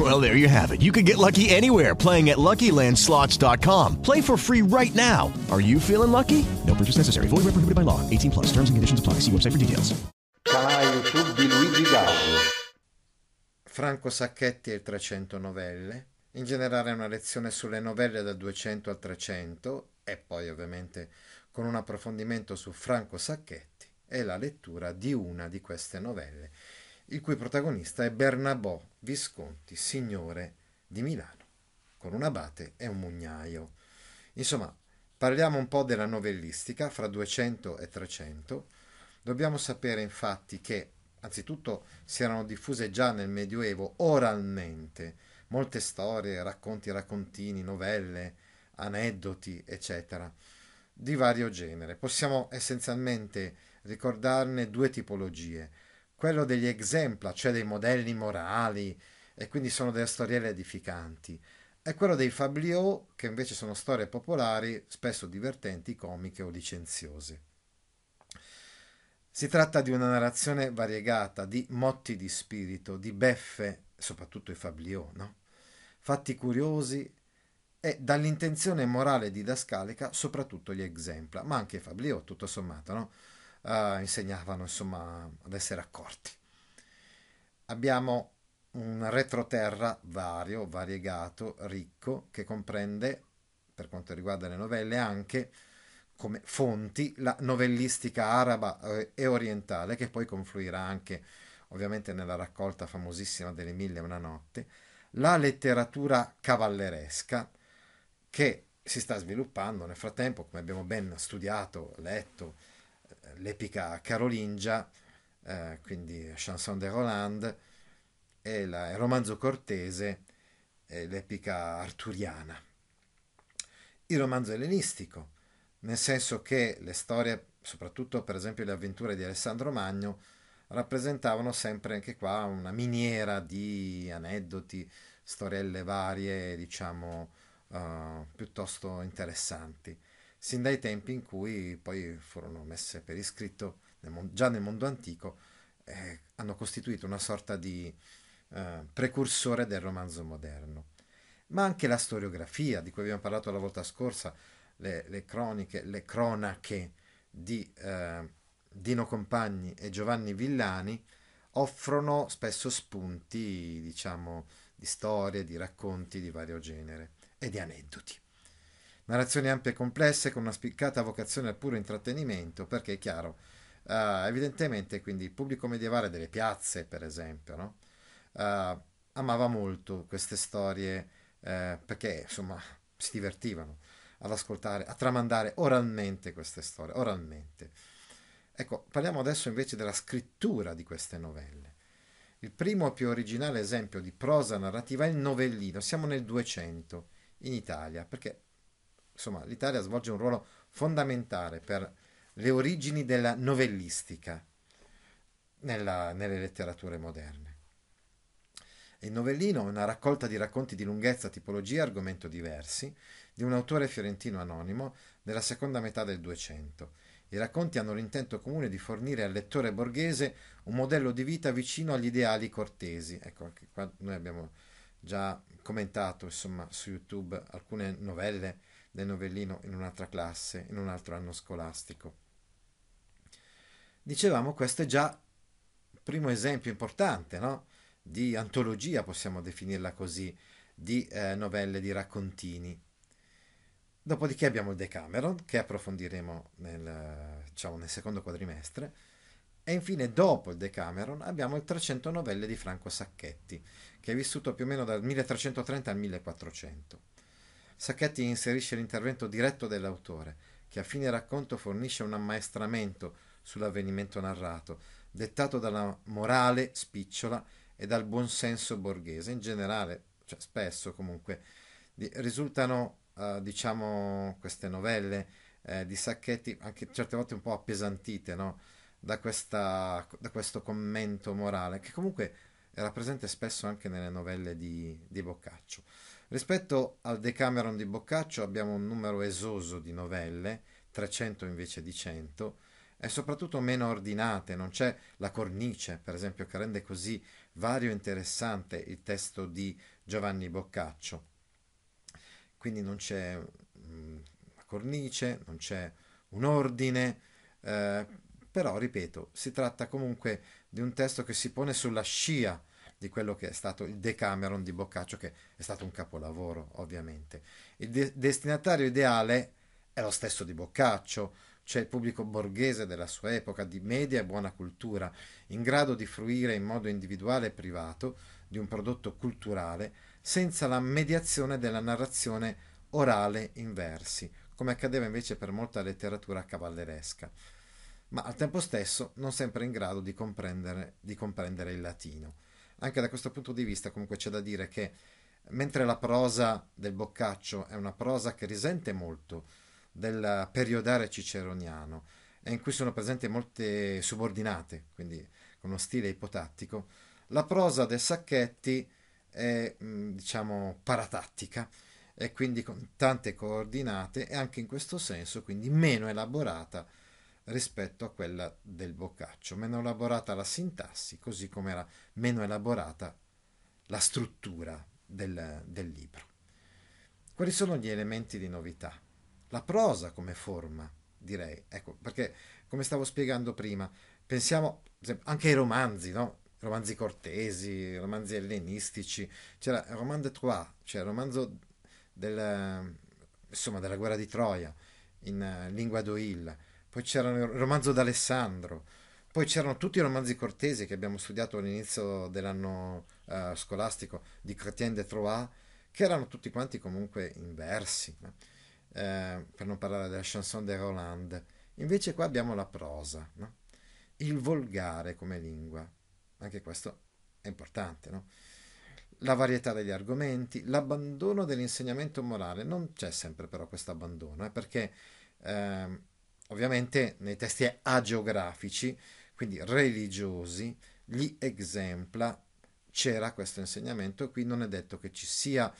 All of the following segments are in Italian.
Well, there you have it. You can get lucky anywhere playing at LuckyLandSlots.com. Play for free right now. Are you feeling lucky? No purchase necessary. Void where prohibited by law. 18 plus. Terms and conditions apply. See website for details. Canale YouTube di Luigi Gaudio. Franco Sacchetti e il 300 novelle. In generale una lezione sulle novelle dal 200 al 300 e poi ovviamente con un approfondimento su Franco Sacchetti e la lettura di una di queste novelle, il cui protagonista è Bernabò Visconti, signore di Milano, con un abate e un mugnaio. Insomma, parliamo un po' della novellistica fra 200 e 300. Dobbiamo sapere infatti che anzitutto si erano diffuse già nel Medioevo oralmente molte storie, racconti, raccontini, novelle, aneddoti, eccetera, di vario genere. Possiamo essenzialmente ricordarne due tipologie. Quello degli exempla, cioè dei modelli morali, e quindi sono delle storielle edificanti, e quello dei fabliaux, che invece sono storie popolari, spesso divertenti, comiche o licenziose. Si tratta di una narrazione variegata di motti di spirito, di beffe, soprattutto i fabliaux, no? fatti curiosi e dall'intenzione morale didascalica soprattutto gli exempla, ma anche i fabliaux, tutto sommato, no? Uh, insegnavano insomma ad essere accorti. Abbiamo un retroterra vario, variegato, ricco, che comprende, per quanto riguarda le novelle, anche come fonti la novellistica araba eh, e orientale, che poi confluirà anche ovviamente nella raccolta famosissima delle Mille e una notte, la letteratura cavalleresca che si sta sviluppando nel frattempo, come abbiamo ben studiato, letto, l'epica carolingia, eh, quindi Chanson de Roland, e la, il romanzo cortese, l'epica arturiana. Il romanzo ellenistico, nel senso che le storie, soprattutto per esempio le avventure di Alessandro Magno, rappresentavano sempre anche qua una miniera di aneddoti, storielle varie, diciamo, uh, piuttosto interessanti, sin dai tempi in cui poi furono messe per iscritto, nel, già nel mondo antico, eh, hanno costituito una sorta di uh, precursore del romanzo moderno. Ma anche la storiografia, di cui abbiamo parlato la volta scorsa, le, le croniche, le cronache di uh, Dino Compagni e Giovanni Villani, offrono spesso spunti, diciamo, di storie, di racconti di vario genere e di aneddoti. Narrazioni ampie e complesse con una spiccata vocazione al puro intrattenimento, perché è chiaro, uh, evidentemente quindi il pubblico medievale delle piazze, per esempio, no? uh, amava molto queste storie uh, perché insomma si divertivano ad ascoltare, a tramandare oralmente queste storie, oralmente. Ecco, parliamo adesso invece della scrittura di queste novelle. Il primo e più originale esempio di prosa narrativa è il novellino. Siamo nel 200 in Italia, perché insomma l'Italia svolge un ruolo fondamentale per le origini della novellistica nella, nelle letterature moderne. Il novellino è una raccolta di racconti di lunghezza, tipologia e argomento diversi di un autore fiorentino anonimo della seconda metà del 200 i racconti hanno l'intento comune di fornire al lettore borghese un modello di vita vicino agli ideali cortesi. Ecco, anche qua noi abbiamo già commentato insomma, su YouTube alcune novelle del novellino in un'altra classe, in un altro anno scolastico. Dicevamo, questo è già il primo esempio importante no? di antologia, possiamo definirla così, di eh, novelle, di raccontini. Dopodiché abbiamo il Decameron, che approfondiremo nel, diciamo, nel secondo quadrimestre. E infine, dopo il Decameron, abbiamo il 300 novelle di Franco Sacchetti, che è vissuto più o meno dal 1330 al 1400. Sacchetti inserisce l'intervento diretto dell'autore, che a fine racconto fornisce un ammaestramento sull'avvenimento narrato, dettato dalla morale spicciola e dal buonsenso borghese. In generale, cioè spesso comunque, risultano uh, diciamo, queste novelle eh, di Sacchetti, anche certe volte un po' appesantite, no? Da, questa, da questo commento morale, che comunque era presente spesso anche nelle novelle di, di Boccaccio. Rispetto al Decameron di Boccaccio abbiamo un numero esoso di novelle, 300 invece di 100, e soprattutto meno ordinate, non c'è la cornice, per esempio, che rende così vario e interessante il testo di Giovanni Boccaccio. Quindi non c'è mm, una cornice, non c'è un ordine, eh, però, ripeto, si tratta comunque di un testo che si pone sulla scia di quello che è stato il Decameron di Boccaccio, che è stato un capolavoro, ovviamente. Il de- destinatario ideale è lo stesso di Boccaccio, cioè il pubblico borghese della sua epoca, di media e buona cultura, in grado di fruire in modo individuale e privato di un prodotto culturale senza la mediazione della narrazione orale in versi, come accadeva invece per molta letteratura cavalleresca, ma al tempo stesso non sempre in grado di comprendere, di comprendere il latino. Anche da questo punto di vista comunque c'è da dire che mentre la prosa del Boccaccio è una prosa che risente molto del periodare ciceroniano e in cui sono presenti molte subordinate, quindi con uno stile ipotattico, la prosa del Sacchetti è mm, diciamo paratattica e quindi con tante coordinate e anche in questo senso quindi meno elaborata rispetto a quella del Boccaccio, meno elaborata la sintassi, così come era meno elaborata la struttura del, del libro. Quali sono gli elementi di novità? La prosa come forma, direi, ecco, perché come stavo spiegando prima, pensiamo anche ai romanzi, no? romanzi cortesi, romanzi ellenistici, c'era il roman de Troyes, cioè il romanzo del, insomma, della guerra di Troia in uh, lingua d'Oil, poi c'era il romanzo d'Alessandro, poi c'erano tutti i romanzi cortesi che abbiamo studiato all'inizio dell'anno uh, scolastico di Chrétien de Troyes, che erano tutti quanti comunque in versi, no? eh, per non parlare della chanson de Roland. Invece qua abbiamo la prosa, no? il volgare come lingua, anche questo è importante, no? la varietà degli argomenti, l'abbandono dell'insegnamento morale. Non c'è sempre però questo abbandono, eh, perché eh, ovviamente nei testi agiografici, quindi religiosi, gli exempla, c'era questo insegnamento e qui non è detto che ci sia,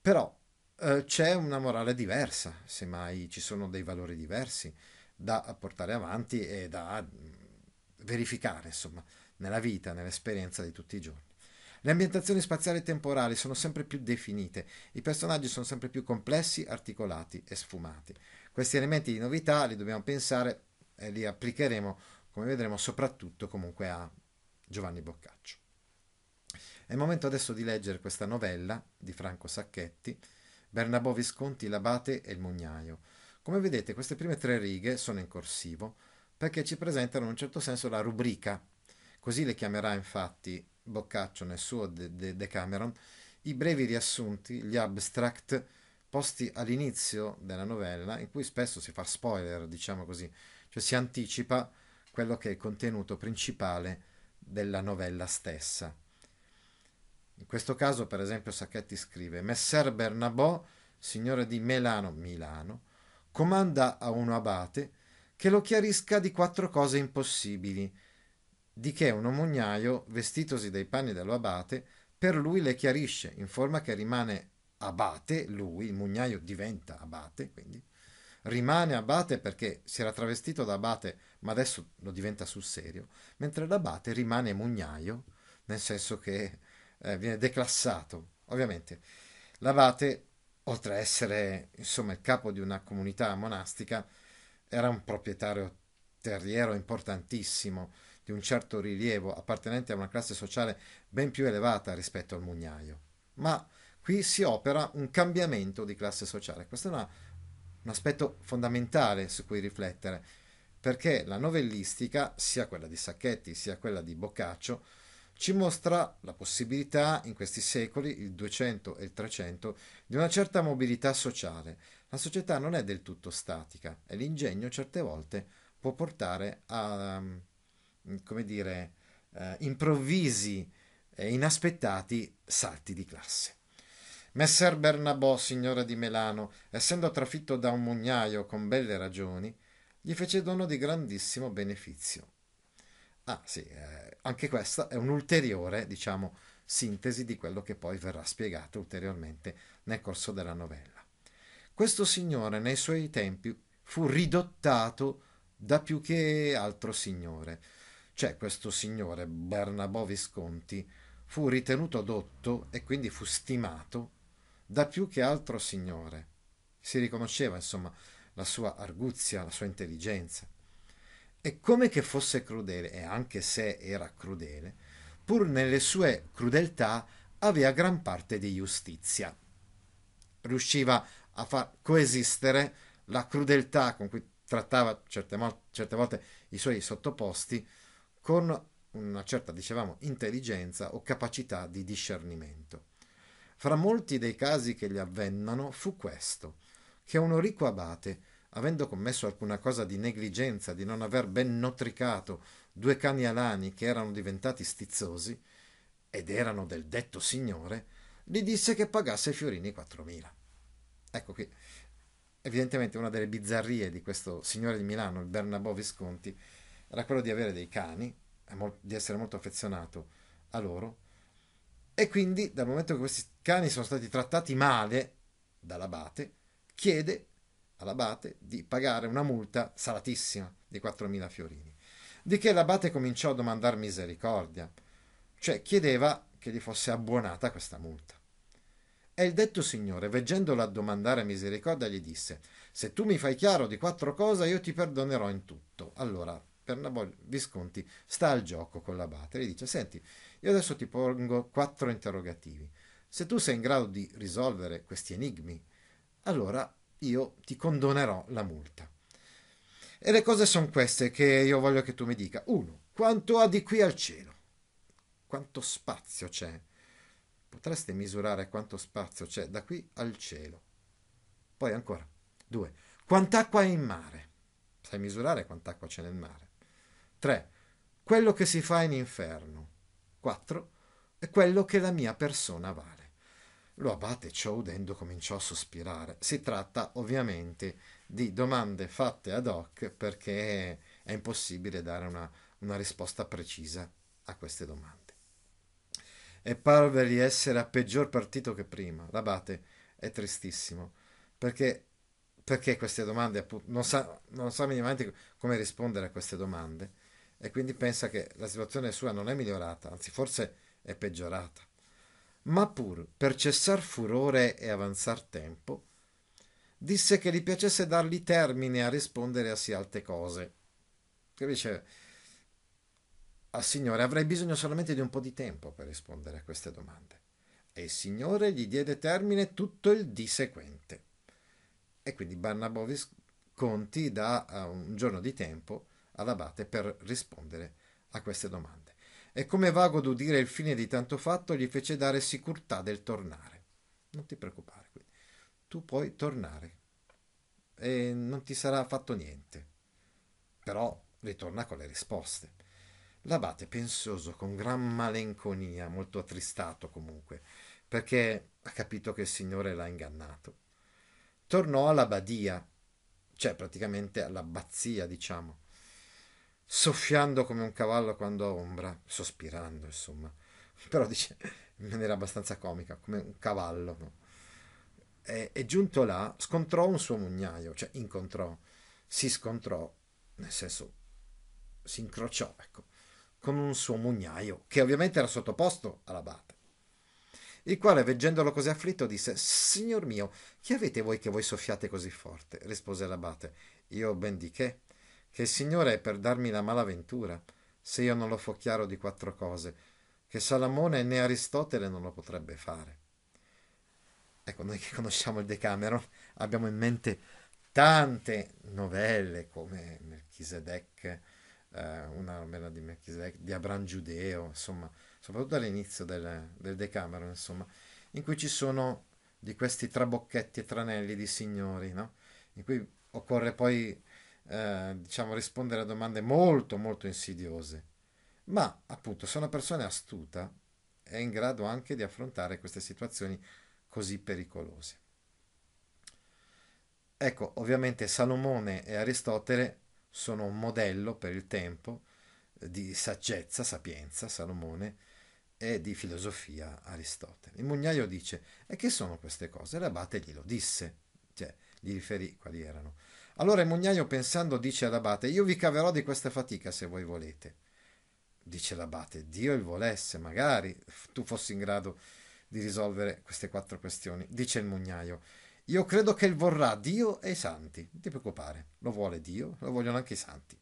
però eh, c'è una morale diversa, semmai ci sono dei valori diversi da portare avanti e da mm, verificare, insomma, nella vita, nell'esperienza di tutti i giorni. Le ambientazioni spaziali e temporali sono sempre più definite, i personaggi sono sempre più complessi, articolati e sfumati. Questi elementi di novità li dobbiamo pensare e li applicheremo, come vedremo, soprattutto comunque a Giovanni Boccaccio. È il momento adesso di leggere questa novella di Franco Sacchetti, Bernabò Visconti, l'abate e il mugnaio. Come vedete queste prime tre righe sono in corsivo perché ci presentano in un certo senso la rubrica, così le chiamerà infatti Boccaccio nel suo Decameron, i brevi riassunti, gli abstract posti all'inizio della novella, in cui spesso si fa spoiler, diciamo così, cioè si anticipa quello che è il contenuto principale della novella stessa. In questo caso, per esempio, Sacchetti scrive: Messer Bernabò, signore di Melano, Milano, comanda a uno abate che lo chiarisca di quattro cose impossibili, di che un omugnaio, vestitosi dei panni dello abate, per lui le chiarisce, in forma che rimane abate, lui, il mugnaio diventa abate, quindi rimane abate perché si era travestito da abate, ma adesso lo diventa sul serio, mentre l'abate rimane mugnaio, nel senso che eh, viene declassato. Ovviamente l'abate, oltre a essere insomma il capo di una comunità monastica, era un proprietario terriero importantissimo, di un certo rilievo, appartenente a una classe sociale ben più elevata rispetto al mugnaio. Ma qui si opera un cambiamento di classe sociale. Questo è una, un aspetto fondamentale su cui riflettere, perché la novellistica, sia quella di Sacchetti sia quella di Boccaccio, ci mostra la possibilità in questi secoli, il 200 e il 300, di una certa mobilità sociale. La società non è del tutto statica e l'ingegno certe volte può portare a, mm, come dire, eh, improvvisi e inaspettati salti di classe. Messer Bernabò, signore di Melano, essendo trafitto da un mugnaio con belle ragioni, gli fece dono di grandissimo benefizio Ah sì, eh, anche questa è un'ulteriore, diciamo, sintesi di quello che poi verrà spiegato ulteriormente nel corso della novella. Questo signore nei suoi tempi fu ridottato da più che altro signore. Cioè questo signore, Bernabò Visconti, fu ritenuto dotto e quindi fu stimato da più che altro signore. Si riconosceva, insomma, la sua arguzia, la sua intelligenza. E come che fosse crudele, e anche se era crudele, pur nelle sue crudeltà aveva gran parte di giustizia. Riusciva a far coesistere la crudeltà con cui trattava certe, certe volte i suoi sottoposti con una certa, dicevamo, intelligenza o capacità di discernimento. Fra molti dei casi che gli avvennano fu questo, che un ricco abate, avendo commesso alcuna cosa di negligenza, di non aver ben notricato due cani alani che erano diventati stizzosi, ed erano del detto signore, gli disse che pagasse Fiorini 4.000. Ecco qui, evidentemente una delle bizzarrie di questo signore di Milano, il Bernabò Visconti, era quello di avere dei cani, di essere molto affezionato a loro, e quindi dal momento che questi cani sono stati trattati male dall'abate, chiede all'abate di pagare una multa salatissima di 4.000 fiorini. Di che l'abate cominciò a domandare misericordia, cioè chiedeva che gli fosse abbonata questa multa. E il detto signore, veggendolo a domandare misericordia, gli disse: Se tu mi fai chiaro di quattro cose, io ti perdonerò in tutto. Allora Bernabò Visconti sta al gioco con l'abate e gli dice: Senti, io adesso ti pongo quattro interrogativi. Se tu sei in grado di risolvere questi enigmi, allora io ti condonerò la multa. E le cose sono queste che io voglio che tu mi dica. Uno, quanto ha di qui al cielo? Quanto spazio c'è? Potreste misurare quanto spazio c'è da qui al cielo. Poi ancora. Due, quant'acqua è in mare? Sai misurare quant'acqua c'è nel mare? 3. Quello che si fa in inferno. 4. È quello che la mia persona vale. Lo abate ciò udendo cominciò a sospirare. Si tratta ovviamente di domande fatte ad hoc perché è impossibile dare una, una risposta precisa a queste domande. E parvegli essere a peggior partito che prima. L'abate è tristissimo perché, perché queste domande appunto, non sa, non sa minimamente come rispondere a queste domande e quindi pensa che la situazione sua non è migliorata, anzi forse è peggiorata. Ma pur per cessar furore e avanzar tempo, disse che gli piacesse dargli termine a rispondere a sì alte cose. Che dice al Signore avrei bisogno solamente di un po' di tempo per rispondere a queste domande. E il Signore gli diede termine tutto il dì seguente. E quindi Barnabò Visconti dà un giorno di tempo all'abate per rispondere a queste domande. E come vago d'udire il fine di tanto fatto, gli fece dare sicurtà del tornare. Non ti preoccupare, quindi. tu puoi tornare e non ti sarà fatto niente. Però ritorna con le risposte. L'abate, pensoso, con gran malinconia, molto attristato comunque, perché ha capito che il Signore l'ha ingannato, tornò alla badia, cioè praticamente all'abbazia, diciamo, soffiando come un cavallo quando ha ombra, sospirando, insomma. Però dice in maniera abbastanza comica, come un cavallo. No? E, e, giunto là, scontrò un suo mugnaio, cioè incontrò, si scontrò, nel senso si incrociò, ecco, con un suo mugnaio, che ovviamente era sottoposto all'abate. Il quale, veggendolo così afflitto, disse: Signor mio, chi avete voi che voi soffiate così forte? rispose l'abate. Io ben di che? Che il Signore è per darmi la malaventura, se io non lo fo chiaro di quattro cose, che Salamone né Aristotele non lo potrebbe fare. Ecco, noi che conosciamo il Decameron abbiamo in mente tante novelle come Melchisedec, eh, una novella di Melchisedec, di Abram Giudeo, insomma, soprattutto all'inizio del, del Decameron, insomma, in cui ci sono di questi trabocchetti e tranelli di signori, no? in cui occorre poi eh, diciamo, rispondere a domande molto molto insidiose, ma appunto se una persona è astuta è in grado anche di affrontare queste situazioni così pericolose. Ecco, ovviamente Salomone e Aristotele sono un modello per il tempo di saggezza, sapienza, Salomone, e di filosofia, Aristotele. Il mugnaio dice, e che sono queste cose? L'abate glielo disse, cioè gli riferì quali erano. Allora il mugnaio pensando dice all'abate, io vi caverò di questa fatica se voi volete. Dice l'abate, Dio il volesse, magari tu fossi in grado di risolvere queste quattro questioni. Dice il mugnaio, io credo che il vorrà Dio e i santi. Non ti preoccupare, lo vuole Dio, lo vogliono anche i santi.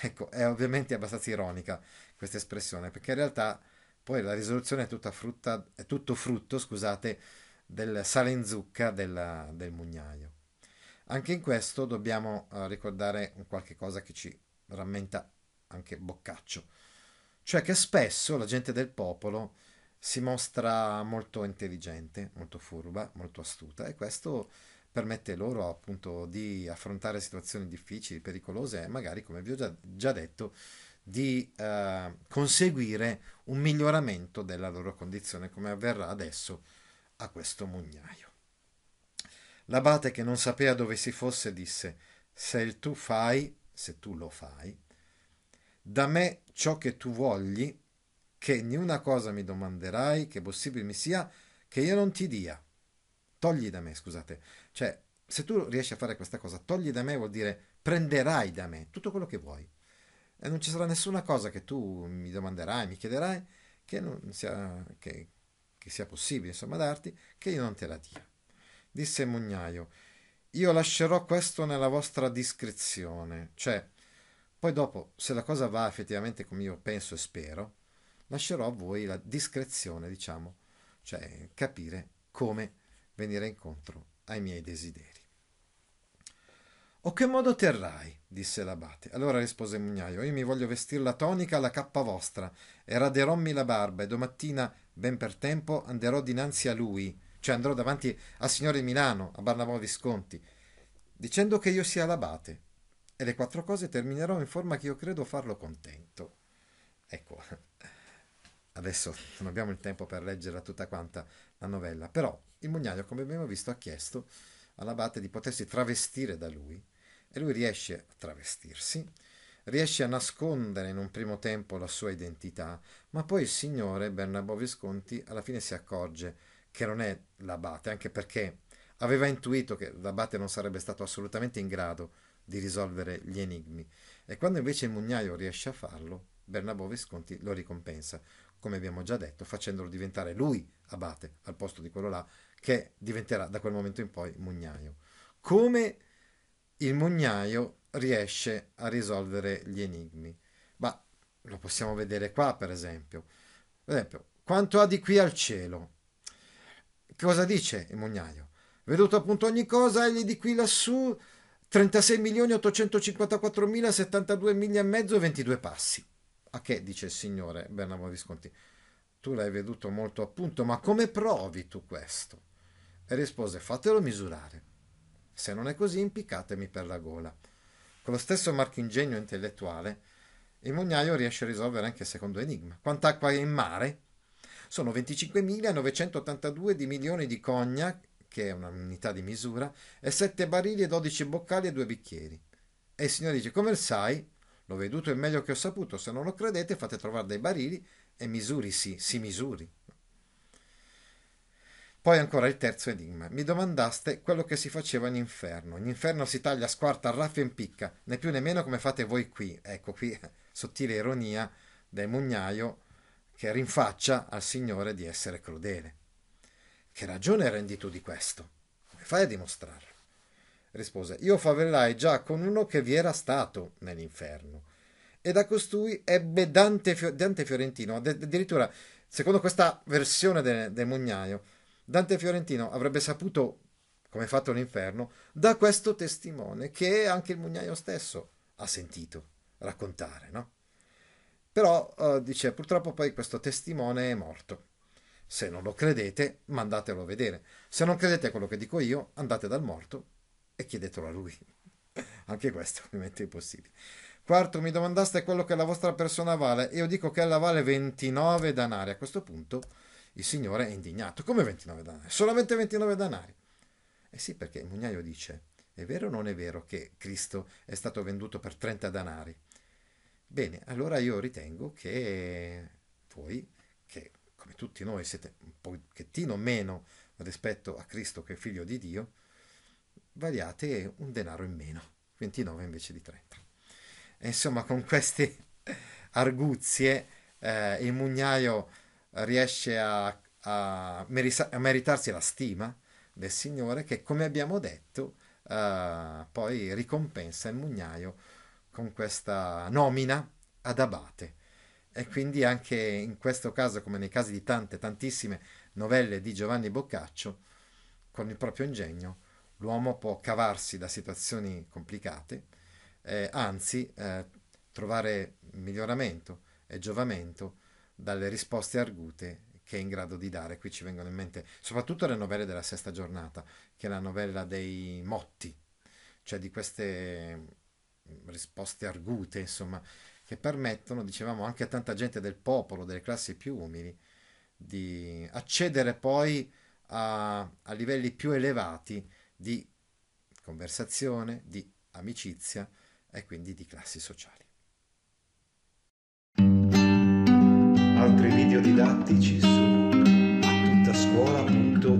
Ecco, è ovviamente abbastanza ironica questa espressione, perché in realtà poi la risoluzione è, tutta frutta, è tutto frutto, scusate, del sale in zucca del, del mugnaio. Anche in questo dobbiamo uh, ricordare un qualche cosa che ci rammenta anche Boccaccio, cioè che spesso la gente del popolo si mostra molto intelligente, molto furba, molto astuta e questo permette loro appunto di affrontare situazioni difficili, pericolose e magari, come vi ho già, già detto, di eh, conseguire un miglioramento della loro condizione, come avverrà adesso a questo mugnaio. L'abate che non sapeva dove si fosse disse, se tu fai, se tu lo fai, da me ciò che tu vogli, che niuna cosa mi domanderai, che possibile mi sia, che io non ti dia. Togli da me, scusate. Cioè, se tu riesci a fare questa cosa, togli da me vuol dire prenderai da me tutto quello che vuoi. E non ci sarà nessuna cosa che tu mi domanderai, mi chiederai, che, sia, che, che sia possibile, insomma, darti, che io non te la dia. Disse mugnaio, io lascerò questo nella vostra discrezione, cioè, poi dopo, se la cosa va effettivamente come io penso e spero, lascerò a voi la discrezione, diciamo, cioè capire come venire incontro ai miei desideri. O che modo terrai? disse l'abate. Allora rispose mugnaio, io mi voglio vestir la tonica alla cappa vostra, e raderommi la barba, e domattina, ben per tempo, anderò dinanzi a lui, cioè andrò davanti al signore Milano, a Barnabò Visconti, dicendo che io sia l'abate, e le quattro cose terminerò in forma che io credo farlo contento. Ecco, adesso non abbiamo il tempo per leggere tutta quanta la novella, però il mugnaio, come abbiamo visto, ha chiesto all'abate di potersi travestire da lui e lui riesce a travestirsi, riesce a nascondere in un primo tempo la sua identità, ma poi il signore Bernabò Visconti alla fine si accorge che non è l'abate, anche perché aveva intuito che l'abate non sarebbe stato assolutamente in grado di risolvere gli enigmi e quando invece il mugnaio riesce a farlo, Bernabò Visconti lo ricompensa, come abbiamo già detto, facendolo diventare lui abate al posto di quello là che diventerà da quel momento in poi mugnaio. Come il mugnaio riesce a risolvere gli enigmi? Ma lo possiamo vedere qua, per esempio. Per esempio, quanto ha di qui al cielo? Cosa dice il mugnaio? Veduto appunto ogni cosa, egli di qui lassù 36 milioni 854 mila 72 miglia e mezzo e 22 passi. A che dice il signore Bernabò Visconti? Tu l'hai veduto molto appunto, ma come provi tu questo? E rispose, fatelo misurare. Se non è così, impiccatemi per la gola. Con lo stesso marchingegno intellettuale, il mugnaio riesce a risolvere anche il secondo enigma. Quant'acqua è in mare? Sono 25.982 di milioni di cognac, che è un'unità di misura, e 7 barili e 12 boccali e 2 bicchieri. E il signore dice, come sai? L'ho veduto il meglio che ho saputo, se non lo credete fate trovare dei barili e misuri sì, si misuri. Poi ancora il terzo enigma. Mi domandaste quello che si faceva in inferno. In inferno si taglia, squarta, raffia e impicca, né più né meno come fate voi qui. Ecco qui, sottile ironia del mugnaio che rinfaccia al Signore di essere crudele. Che ragione rendi tu di questo? Come fai a dimostrarlo? Rispose, io favellai già con uno che vi era stato nell'inferno. E da costui ebbe Dante, Dante Fiorentino, addirittura, secondo questa versione del, del mugnaio, Dante Fiorentino avrebbe saputo, come fatto l'inferno, da questo testimone che anche il mugnaio stesso ha sentito raccontare, no? Però, uh, dice, purtroppo poi questo testimone è morto. Se non lo credete, mandatelo a vedere. Se non credete a quello che dico io, andate dal morto e chiedetelo a lui. Anche questo ovviamente è impossibile. Quarto, mi domandaste quello che la vostra persona vale. Io dico che ella vale 29 danari. A questo punto il signore è indignato. Come 29 danari? Solamente 29 danari. Eh sì, perché il mugnaio dice, è vero o non è vero che Cristo è stato venduto per 30 danari? Bene, allora io ritengo che voi, che come tutti noi siete un pochettino meno rispetto a Cristo che è figlio di Dio, variate un denaro in meno, 29 invece di 30. E insomma, con queste arguzie eh, il mugnaio riesce a, a, merisa- a, meritarsi la stima del Signore che, come abbiamo detto, eh, poi ricompensa il mugnaio con questa nomina ad abate. E quindi anche in questo caso, come nei casi di tante, tantissime novelle di Giovanni Boccaccio, con il proprio ingegno, l'uomo può cavarsi da situazioni complicate, eh, anzi eh, trovare miglioramento e giovamento dalle risposte argute che è in grado di dare. Qui ci vengono in mente soprattutto le novelle della sesta giornata, che è la novella dei motti, cioè di queste risposte argute, insomma, che permettono, dicevamo, anche a tanta gente del popolo, delle classi più umili, di accedere poi a, a livelli più elevati di conversazione, di amicizia e quindi di classi sociali. Altri video didattici su atuttascuola.it